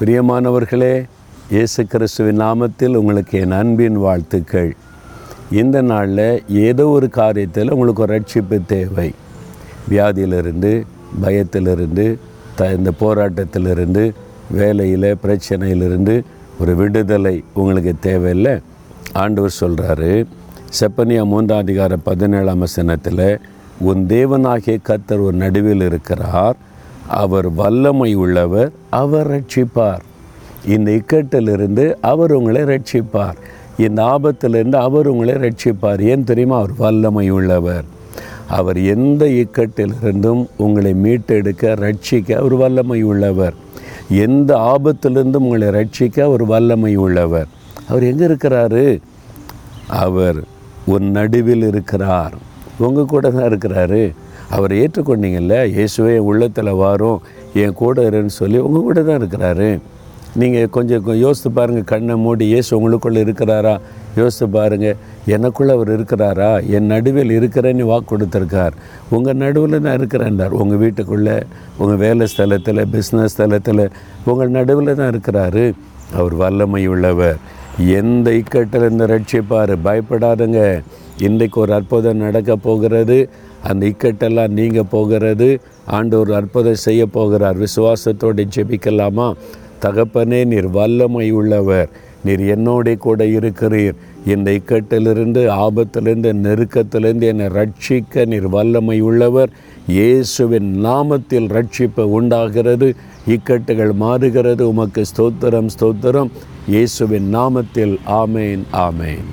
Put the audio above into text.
பிரியமானவர்களே இயேசு கிறிஸ்துவின் நாமத்தில் உங்களுக்கு என் அன்பின் வாழ்த்துக்கள். இந்த நாளில் ஏதோ ஒரு காரியத்தில் உங்களுக்கு ஒரு ரட்சிப்பு தேவை. வியாதியிலிருந்து பயத்திலிருந்து த இந்த போராட்டத்திலிருந்து வேலையில் பிரச்சனையிலிருந்து ஒரு விடுதலை உங்களுக்கு தேவையில்லை. ஆண்டவர் சொல்கிறாரு செப்பனியா மூன்றாம் அதிகார பதினேழாம் வசனத்தில் உன் தேவனாகிய கத்தர் ஒரு நடுவில் இருக்கிறார். அவர் வல்லமை உள்ளவர் அவர் ரட்சிப்பார். இந்த இக்கட்டிலிருந்து அவர் உங்களை ரட்சிப்பார். இந்த ஆபத்திலிருந்து அவர் உங்களை ரட்சிப்பார். ஏன் தெரியுமா? அவர் வல்லமை உள்ளவர் அவர் எந்த இக்கட்டிலிருந்தும் உங்களை மீட்டெடுக்க ரட்சிக்க அவர் வல்லமை உள்ளவர் எந்த ஆபத்திலிருந்தும் உங்களை ரட்சிக்க அவர் வல்லமை உள்ளவர் அவர் எங்கே இருக்கிறாரு? அவர் உன் நடுவில் இருக்கிறார். உங்கள் கூட தான் இருக்கிறாரு. அவர் ஏற்றுக்கொண்டீங்கல்ல இயேசுவே என் உள்ளத்தில் வாரும் என் கூட இருன்னு சொல்லி உங்கள் கூட தான் இருக்கிறாரு. நீங்கள் கொஞ்சம் யோசித்து பாருங்கள் கண்ணை மூடி இயேசு உங்களுக்குள்ளே இருக்கிறாரா? யோசித்து பாருங்கள் எனக்குள்ளே அவர் இருக்கிறாரா? என் நடுவில் இருக்கிறேன்னு வாக்கு கொடுத்துருக்கார். உங்கள் நடுவில் நான் இருக்கிறேன்றார். உங்கள் வீட்டுக்குள்ளே உங்கள் வேலை ஸ்தலத்தில் பிஸ்னஸ் ஸ்தலத்தில் உங்கள் நடுவில் தான் இருக்கிறாரு. அவர் வல்லமை உள்ளவர் எந்த இக்கட்டில் இந்த ரட்சிப்பார்? பயப்படாதுங்க. இன்றைக்கு ஒரு அற்புதம் நடக்க போகிறது. அந்த இக்கட்டெல்லாம் நீங்கள் போகிறது. ஆண்டவர் அற்புதம் செய்ய போகிறார். விசுவாசத்தோடு ஜெபிக்கலாமா? தகப்பனே நீர் வல்லமை உள்ளவர். நீர் என்னோட கூட இருக்கிறீர். இந்த இக்கட்டிலிருந்து ஆபத்திலிருந்து நெருக்கத்திலிருந்து என்னை ரட்சிக்க நீர் வல்லமை உள்ளவர். இயேசுவின் நாமத்தில் ரட்சிப்பு உண்டாகிறது. இக்கட்டுகள் மாறுகிறது. உமக்கு ஸ்தோத்திரம் ஸ்தோத்திரம். இயேசுவின் நாமத்தில் ஆமேன் ஆமேன்.